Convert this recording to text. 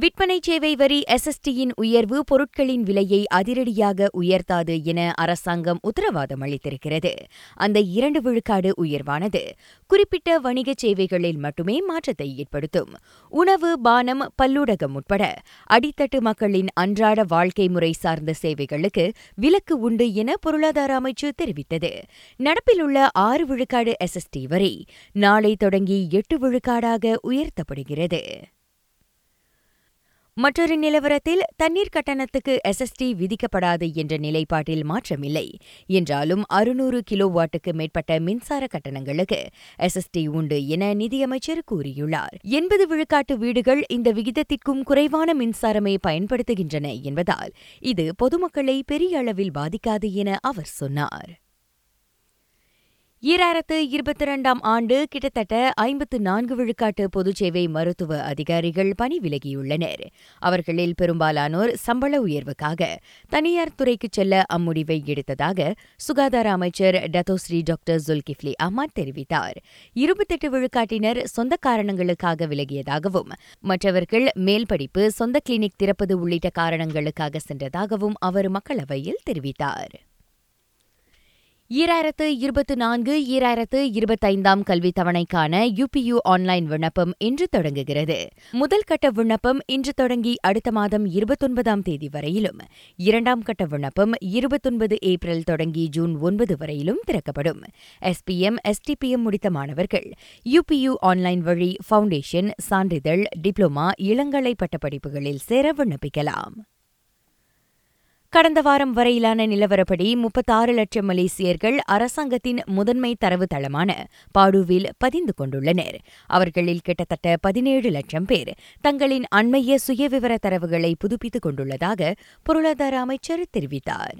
விற்பனை சேவை வரி எஸ்எஸ்டியின் உயர்வு பொருட்களின் விலையை அதிரடியாக உயர்த்தாது என அரசாங்கம் உத்தரவாதம் அளித்திருக்கிறது. அந்த இரண்டு விழுக்காடு உயர்வானது. குறிப்பிட்ட வணிக சேவைகளில் மட்டுமே மாற்றத்தை ஏற்படுத்தும். உணவு பானம் பல்லூடகம் உட்பட அடித்தட்டு மக்களின் அன்றாட வாழ்க்கை முறை சார்ந்த சேவைகளுக்கு விலக்கு உண்டு என பொருளாதார அமைச்சு தெரிவித்தது. நடப்பில் உள்ள ஆறு விழுக்காடு எஸ்எஸ்டி வரி நாளை தொடங்கி எட்டு விழுக்காடாக உயர்த்தப்படுகிறது. மற்றொரு நிலவரத்தில் தண்ணீர் கட்டணத்துக்கு எஸ்எஸ்டி விதிக்கப்படாது என்ற நிலைப்பாட்டில் மாற்றமில்லை. என்றாலும் அறுநூறு கிலோ வாட்டுக்கு மேற்பட்ட மின்சார கட்டணங்களுக்கு எஸ்எஸ்டி உண்டு என நிதியமைச்சர் கூறியுள்ளார். எண்பது விழுக்காட்டு வீடுகள் இந்த விகிதத்திற்கும் குறைவான மின்சாரமே பயன்படுத்துகின்றன என்பதால் இது பொதுமக்களை பெரிய அளவில் பாதிக்காது என அவர் சொன்னார். ஈராயிரத்து இருபத்தி இரண்டாம் ஆண்டு கிட்டத்தட்ட ஐம்பத்து நான்கு விழுக்காட்டு பொதுச்சேவை மருத்துவ அதிகாரிகள் பணி விலகியுள்ளனர். அவர்களில் பெரும்பாலானோர் சம்பள உயர்வுக்காக தனியார் துறைக்கு செல்ல அம்முடிவை எடுத்ததாக சுகாதார அமைச்சர் டத்தோஸ்ரீ டாக்டர் ஜுல்கிஃப்லி அஹ்மத் தெரிவித்தார். இருபத்தெட்டு விழுக்காட்டினர் சொந்த காரணங்களுக்காக விலகியதாகவும் மற்றவர்கள் மேல் படிப்பு சொந்த கிளினிக் திறப்பது உள்ளிட்ட காரணங்களுக்காக சென்றதாகவும் அவர் மக்களவையில் தெரிவித்தார். ஈராயிரத்து இருபத்து நான்கு ஈராயிரத்து இருபத்தைந்தாம் கல்வித் தவணைக்கான யுபியு ஆன்லைன் விண்ணப்பம் இன்று தொடங்குகிறது. முதல் கட்ட விண்ணப்பம் இன்று தொடங்கி அடுத்த மாதம் இருபத்தொன்பதாம் தேதி வரையிலும். இரண்டாம் கட்ட விண்ணப்பம் இருபத்தொன்பது ஏப்ரல் தொடங்கி ஜூன் ஒன்பது வரையிலும் திறக்கப்படும். எஸ்பிஎம் எஸ்டிபிஎம் முடித்த மாணவர்கள் யுபியு ஆன்லைன் வழி ஃபவுண்டேஷன் சான்றிதழ் டிப்ளோமா இளங்கலை பட்டப்படிப்புகளில் சேர விண்ணப்பிக்கலாம். கடந்த வாரம் வரையிலான நிலவரப்படி முப்பத்தாறு லட்சம் மலேசியர்கள் அரசாங்கத்தின் முதன்மை தரவு தளமான பாடுவில் பதிந்து கொண்டுள்ளனர். அவர்களில் கிட்டத்தட்ட பதினேழு லட்சம் பேர் தங்களின் அண்மைய சுயவிவர தரவுகளை புதுப்பித்துக் கொண்டுள்ளதாக பொருளாதார அமைச்சர் தெரிவித்தார்.